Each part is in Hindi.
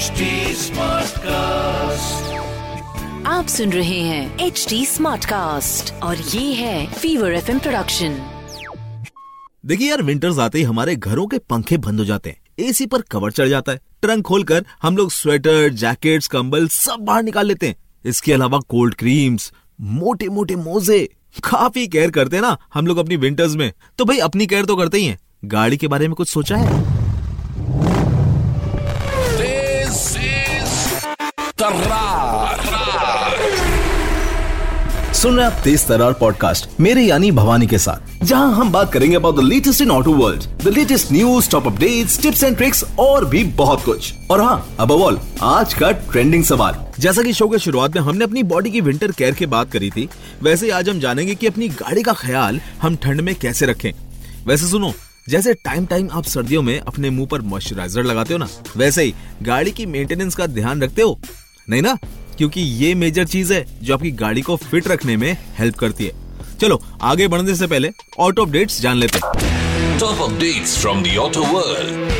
HD Smartcast. आप सुन रहे हैं एच डी स्मार्ट कास्ट और ये है फीवर एफ़ प्रोडक्शन देखिए यार विंटर्स आते ही हमारे घरों के पंखे बंद हो जाते हैं। एसी पर कवर चढ़ जाता है। ट्रंक खोलकर हम लोग स्वेटर जैकेट्स कंबल सब बाहर निकाल लेते हैं। इसके अलावा कोल्ड क्रीम्स मोटे मोटे मोजे काफ़ी केयर करते हैं ना हम लोग अपनी विंटर्स में। तो भाई अपनी केयर तो करते ही हैं। गाड़ी के बारे में कुछ सोचा है? Tarrar. सुन रहे आप तेज तरार पॉडकास्ट मेरे यानी भवानी के साथ, जहाँ हम बात करेंगे about the latest in auto world the latest news top updates tips and tricks और भी बहुत कुछ। और हाँ अब ऑल आज का ट्रेंडिंग सवाल। जैसा कि शो के शुरुआत में हमने अपनी बॉडी की विंटर केयर की बात करी थी, वैसे ही आज हम जानेंगे कि अपनी गाड़ी का ख्याल हम ठंड में कैसे रखें। वैसे सुनो, जैसे टाइम टाइम आप सर्दियों में अपने मुँह पर मॉइस्चराइजर लगाते हो ना, वैसे ही गाड़ी की मेंटेनेंस का ध्यान रखते हो नहीं ना? क्योंकि ये मेजर चीज़ है जो आपकी गाड़ी को फिट रखने में हेल्प करती है। चलो आगे बढ़ने से पहले ऑटो अपडेट्स जान लेते हैं। Top updates from the auto world.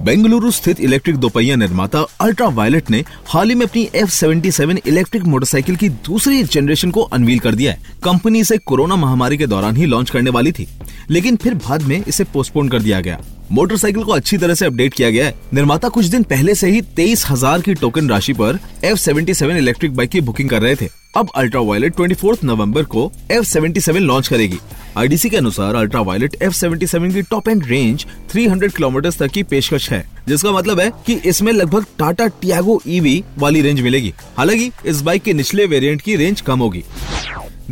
Bengaluru स्थित इलेक्ट्रिक दोपहिया निर्माता अल्ट्रा वायलेट ने हाल ही में अपनी F77 इलेक्ट्रिक मोटरसाइकिल की दूसरी जनरेशन को अनवील कर दिया है। कंपनी इसे कोरोना महामारी के दौरान ही लॉन्च करने वाली थी। लेकिन फिर बाद में इसे पोस्टपोन कर दिया गया। मोटरसाइकिल को अच्छी तरह से अपडेट किया गया है। निर्माता कुछ दिन पहले से ही तेईस हज़ार की टोकन राशि पर F77 इलेक्ट्रिक बाइक की बुकिंग कर रहे थे। अब अल्ट्रा वायलेट ट्वेंटी नवंबर को F77 लॉन्च करेगी। आईडीसी के अनुसार अल्ट्रा वायलेट F77 की टॉप एंड रेंज 300 किलोमीटर तक की पेशकश है, जिसका मतलब है कि इसमें लगभग टाटा टियागो ईवी वाली रेंज मिलेगी। हालाँकि, इस बाइक के निचले वेरिएंट की रेंज कम होगी।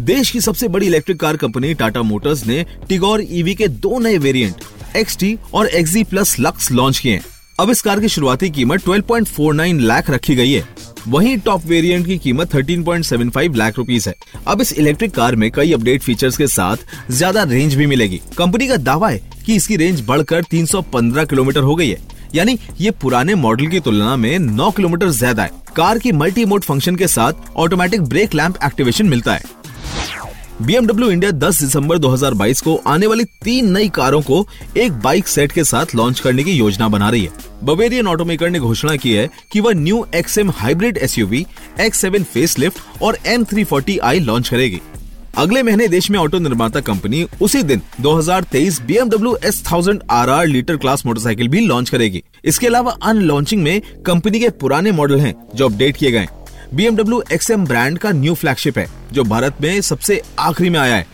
देश की सबसे बड़ी electric car company Tata Motors ने टिगोर ईवी के दो नए वेरिएंट XT और XZ प्लस लक्स लॉन्च किए हैं। अब इस कार की शुरुआती कीमत 12.49 लाख रखी गई है। वहीं टॉप वेरिएंट की कीमत 13.75 लाख रुपीस है। अब इस इलेक्ट्रिक कार में कई अपडेट फीचर्स के साथ ज़्यादा रेंज भी मिलेगी। कंपनी का दावा है कि इसकी रेंज बढ़कर 315 किलोमीटर हो गई है। यानी ये पुराने मॉडल की तुलना में 9 किलोमीटर ज़्यादा है। कार की मल्टी मोड फ़ंक्शन के साथ ऑटोमेटिक ब्रेक लैंप एक्टिवेशन मिलता है। BMW इंडिया 10 दिसंबर 2022 को आने वाली तीन नई कारों को एक बाइक सेट के साथ लॉन्च करने की योजना बना रही है। बवेरियन ऑटोमेकर ने घोषणा की है कि वह new XM hybrid SUV, X7 facelift और M340i लॉन्च करेगी। अगले महीने देश में ऑटो निर्माता कंपनी उसी दिन 2023 BMW S1000 RR litre class motorcycle भी लॉन्च करेगी। इसके अलावा अन लॉन्चिंग में कंपनी के पुराने मॉडल हैं जो अपडेट किए गए BMW XM ब्रांड का न्यू फ्लैगशिप है, जो भारत में सबसे आखिरी में आया है।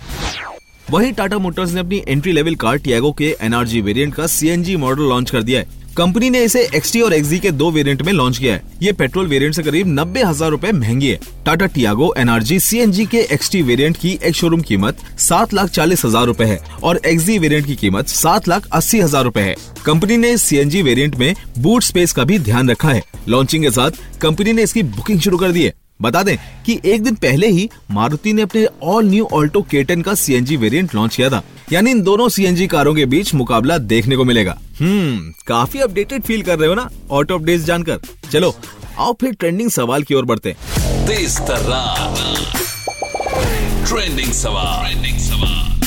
वही टाटा मोटर्स ने अपनी एंट्री लेवल कार टियागो के एनआरजी वेरिएंट का सीएनजी मॉडल लॉन्च कर दिया है। कंपनी ने इसे XT और XZ के दो वेरिएंट में लॉन्च किया है। ये पेट्रोल वेरिएंट से करीब नब्बे हज़ार रूपए महँगी है। टाटा टियागो एनआरजी सीएनजी के XT वेरिएंट की एक शोरूम कीमत सात लाख चालीस हज़ार रूपए है और XZ वेरिएंट की कीमत सात लाख अस्सी हज़ार रूपए है। कंपनी ने सी सीएनजी वेरिएंट में बूट स्पेस का भी ध्यान रखा है। लॉन्चिंग के साथ कंपनी ने इसकी बुकिंग शुरू कर दी है। बता दें कि एक दिन पहले ही मारुति ने अपने all new Alto K ten का सीएनजी वेरिएंट लॉन्च किया था। यानी इन दोनों सीएनजी कारों के बीच मुकाबला देखने को मिलेगा। हम्म काफ़ी अपडेटेड फील कर रहे हो ना? ऑटो अपडेट्स जानकर। चलो आओ फिर ट्रेंडिंग सवाल की ओर बढ़ते हैं। ट्रेंडिंग सवाल। ट्रेंडिंग सवाल।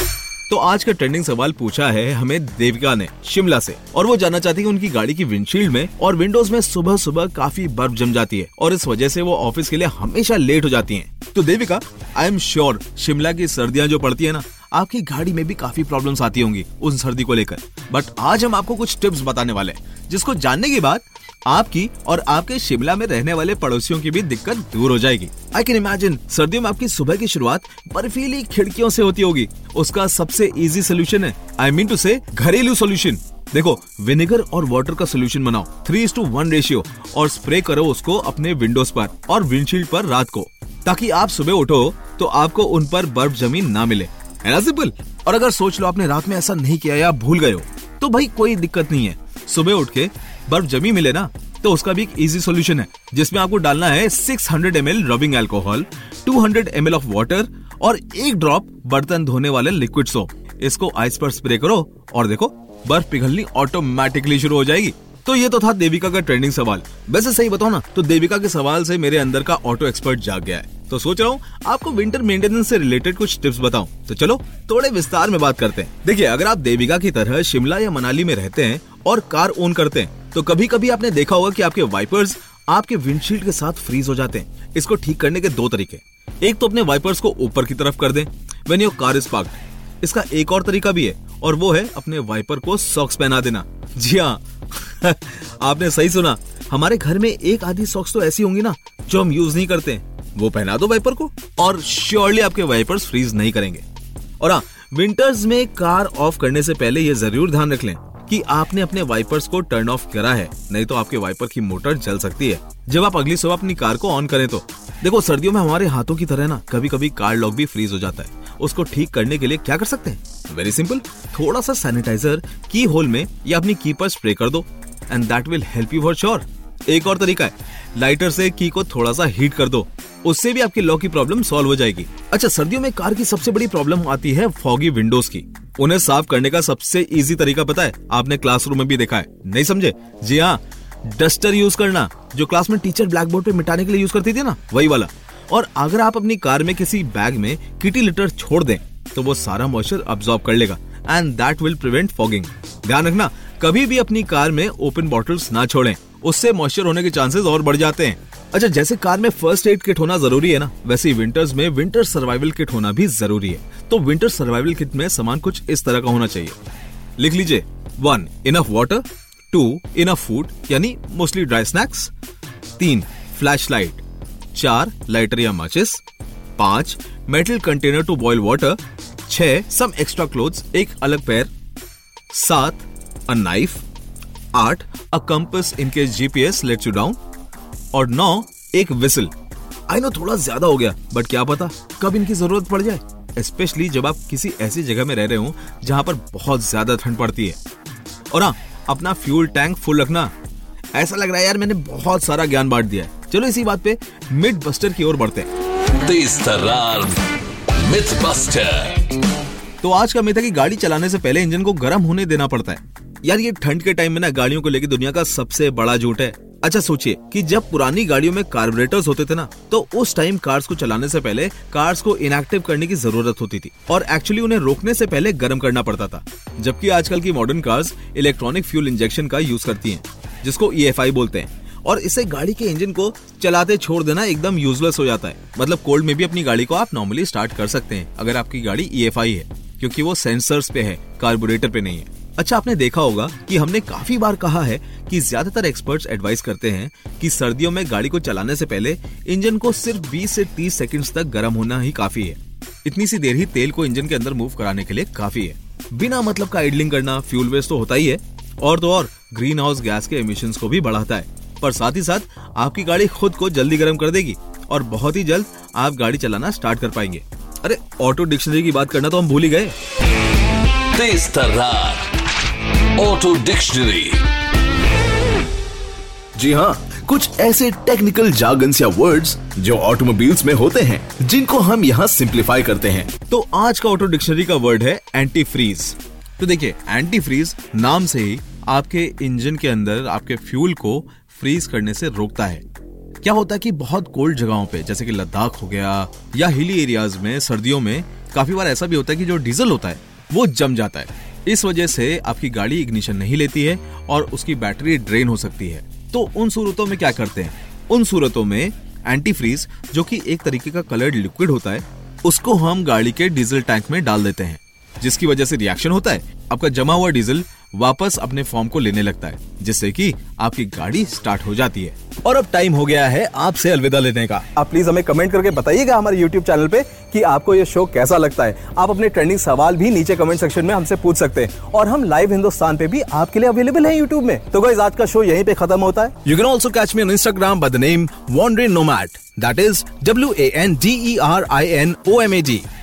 तो आज का ट्रेंडिंग सवाल पूछा है हमें देविका ने शिमला से। और वो जानना चाहती है उनकी गाड़ी की विंडशील्ड में और विंडोज़ में सुबह सुबह काफ़ी बर्फ़ जम जाती है। और इस वजह से वो ऑफ़िस के लिए हमेशा लेट हो जाती हैं। तो Devika I am sure Shimla की सर्दियाँ जो पड़ती है ना आपकी गाड़ी में भी काफ़ी प्रॉब्लम्स आती होंगी उन सर्दी को लेकर। बट आज हम आपको कुछ टिप्स बताने वाले हैं, जिसको जानने के बाद आपकी और आपके शिमला में रहने वाले पड़ोसियों की भी दिक्कत दूर हो जाएगी। आई कैन इमेजिन सर्दियों में आपकी सुबह की शुरुआत बर्फीली खिड़कियों से होती होगी। उसका सबसे इजी सोल्यूशन है आई मीन टू से घरेलू सोल्यूशन देखो विनेगर और वाटर का सोल्यूशन बनाओ थ्री टू वन रेशियो और स्प्रे करो उसको अपने विंडोज़ पर और विंडशील्ड पर रात को। ताकि आप सुबह उठो तो आपको उन पर बर्फ़ ज़मीन ना मिले। है ना सिंपल और अगर सोच लो आपने रात में ऐसा नहीं किया या भूल गए हो तो भाई कोई दिक्कत नहीं है। सुबह उठ के बर्फ़ जमी मिले ना तो उसका भी एक इजी सॉल्यूशन है, जिसमें आपको डालना है 600 hundred M L rubbing alcohol 200 hundred M L of water और एक ड्रॉप बर्तन धोने वाले लिक्विड सोप इसको आइस पर स्प्रे करो और देखो, बर्फ़ पिघलनी ऑटोमेटिकली शुरू हो जाएगी। तो ये तो था देविका का ट्रेंडिंग सवाल। वैसे सही बताओ ना तो देविका के सवाल से मेरे अंदर का ऑटो एक्सपर्ट जाग गया है। तो सोच रहा हूँ, आपको विंटर मेंटेनेंस से रिलेटेड कुछ टिप्स बताऊँ। तो चलो, थोड़े विस्तार में बात करते हैं। देखिए, अगर आप देविका की तरह शिमला या मनाली में रहते हैं और कार ओन करते हैं तो कभी कभी आपने देखा होगा कि आपके वाइपर्स आपके विंडशील्ड के साथ फ्रीज हो जाते हैं। इसको ठीक करने के दो तरीके एक तो अपने वाइपर्स को ऊपर की तरफ़ कर दें when your car is parked इसका एक और तरीका भी है, और वो है अपने वाइपर को सॉक्स पहना देना। जी हाँ आपने सही सुना। हमारे घर में एक आधी सॉक्स तो ऐसी होंगी ना, जो हम यूज़ नहीं करते वो पहना दो वाइपर को, और श्योरली आपके वाइपर्स फ्रीज नहीं करेंगे। और हाँ विंटर्स में कार ऑफ़ करने से पहले ये ज़रूर ध्यान रख लें कि आपने अपने वाइपर्स को टर्न ऑफ़ करा है, नहीं तो आपके वाइपर की मोटर जल सकती है। जब आप अगली सुबह अपनी कार को ऑन करें तो देखो सर्दियों में हमारे हाथों की तरह ना कभी कभी कार लॉक भी फ्रीज हो जाता है। उसको ठीक करने के लिए क्या कर सकते हैं? वेरी सिंपल थोड़ा सा सैनिटाइजर की होल में या अपनी की पर स्प्रे कर दो and that will help you for sure एक और तरीका है। लाइटर से की को थोड़ा सा हीट कर दो। उससे भी आपकी लॉक की प्रॉब्लम सॉल्व हो जाएगी। अच्छा सर्दियों में कार की सबसे बड़ी प्रॉब्लम आती है फॉगी विंडोज़ की। उन्हें साफ़ करने का सबसे इजी तरीका पता है। आपने क्लासरूम में भी देखा है। नहीं समझे? जी हाँ डस्टर यूज़ करना, जो क्लास में टीचर ब्लैक बोर्ड पे मिटाने के लिए यूज़ करती थी ना, वही वाला। और अगर आप अपनी कार में किसी बैग में किटी लिटर छोड़ दें तो वो सारा मॉइस्चर अब्सॉर्ब कर लेगा। And that will prevent fogging ध्यान रखना, कभी भी अपनी कार में ओपन बॉटल्स ना छोड़ें। उससे मॉइस्चर होने के चांसेस और बढ़ जाते हैं। अच्छा जैसे कार में फ़र्स्ट एड किट होना ज़रूरी है ना, वैसे ही विंटर्स में विंटर सर्वाइवल किट होना भी ज़रूरी है। तो विंटर सर्वाइवल किट में सामान कुछ इस तरह का होना चाहिए। लिख लीजिए one enough water two enough food यानी मोस्टली ड्राई स्नैक्स तीन फ्लैश लाइट चार लाइटर या माचिस पाँच metal container to boil water छह सम एक्स्ट्रा क्लोथ्स एक अलग पैर, सात अ नाइफ आठ a compass in case GPS lets you down और नौ एक विसल आई नो थोड़ा ज़्यादा हो गया बट क्या पता कब इनकी ज़रूरत पड़ जाए। स्पेशली जब आप किसी ऐसी जगह में रह रहे हो जहाँ पर बहुत ज़्यादा ठंड पड़ती है। और हाँ अपना फ्यूल टैंक फुल रखना। ऐसा लग रहा है यार मैंने बहुत सारा ज्ञान बांट दिया है। चलो इसी बात पे मिड बस्टर की ओर बढ़ते हैं। तेज तर्रार मिथ बस्टर तो आज का मिथ है कि गाड़ी चलाने से पहले इंजन को गर्म होने देना पड़ता है। यार, ये ठंड के टाइम में ना गाड़ियों को लेकर दुनिया का सबसे बड़ा झूठ है। अच्छा सोचिए कि जब पुरानी गाड़ियों में कार्बोरेटर्स होते थे ना तो उस टाइम कार्स को चलाने से पहले कार्स को इनएक्टिव करने की ज़रूरत होती थी और एक्चुअली उन्हें रोकने से पहले गर्म करना पड़ता था। जबकि आजकल की modern cars electronic fuel injection का यूज़ करती हैं, जिसको ई e बोलते हैं। और इससे गाड़ी के इंजन को चलाते छोड़ देना एकदम यूजलेस हो जाता है। मतलब कोल्ड में भी अपनी गाड़ी को आप नॉर्मली स्टार्ट कर सकते हैं, अगर आपकी गाड़ी ई e है, क्योंकि वो सेंसर्स पे है कार्बोरेटर पे नहीं है। अच्छा आपने देखा होगा कि हमने काफ़ी बार कहा है कि ज़्यादातर एक्सपर्ट्स एडवाइस करते हैं कि सर्दियों में गाड़ी को चलाने से पहले इंजन को सिर्फ़ 20 से 30 सेकंड्स तक गर्म होना ही काफ़ी है। इतनी सी देर ही तेल को इंजन के अंदर मूव कराने के लिए काफ़ी है। बिना मतलब का आइडलिंग करना फ्यूल वेस्ट तो होता ही है, और तो और ग्रीन हाउस गैस के एमिशन को भी बढ़ाता है। पर साथ ही साथ आपकी गाड़ी खुद को जल्दी गर्म कर देगी, और बहुत ही जल्द आप गाड़ी चलाना स्टार्ट कर पाएँगे। अरे ऑटो डिक्शनरी की बात करना तो हम भूल ही गए। Auto dictionary. जी हाँ कुछ ऐसे टेक्निकल जार्गन्स या वर्ड्स जो ऑटोमोबाइल्स में होते हैं, जिनको हम यहाँ सिंप्लीफाई करते हैं। तो आज का ऑटो डिक्शनरी का वर्ड है एंटी फ्रीज तो देखिए एंटी फ्रीज नाम से ही आपके इंजन के अंदर, आपके फ्यूल को फ्रीज करने से रोकता है। क्या होता है कि बहुत कोल्ड जगहों पे, जैसे कि लद्दाख हो गया, या हिली एरियाज़ में, सर्दियों में, काफ़ी बार ऐसा भी होता है कि जो डीजल होता है, वो जम जाता है। इस वजह से आपकी गाड़ी इग्निशन नहीं लेती है और उसकी बैटरी ड्रेन हो सकती है। तो उन सूरतों में क्या करते हैं? उन सूरतों में एंटी फ्रीज जो कि एक तरीके का कलर्ड लिक्विड होता है, उसको हम गाड़ी के डीजल टैंक में डाल देते हैं, जिसकी वजह से रिएक्शन होता है। आपका जमा हुआ डीजल वापस अपने फॉर्म को लेने लगता है, जिससे कि आपकी गाड़ी स्टार्ट हो जाती है। और अब टाइम हो गया है आपसे अलविदा लेने का। आप प्लीज़ हमें कमेंट करके बताइएगा हमारे यूट्यूब चैनल पे कि आपको ये शो कैसा लगता है। आप अपने ट्रेंडिंग सवाल भी नीचे कमेंट सेक्शन में हमसे पूछ सकते हैं। और हम लाइव हिंदुस्तान पे भी आपके लिए अवेलेबल है यूट्यूब में। तो गाइस आज का शो यहीं पे खत्म होता है। You can also catch me on Instagram by the name wanderin nomad that is W A N D E R I N O M A G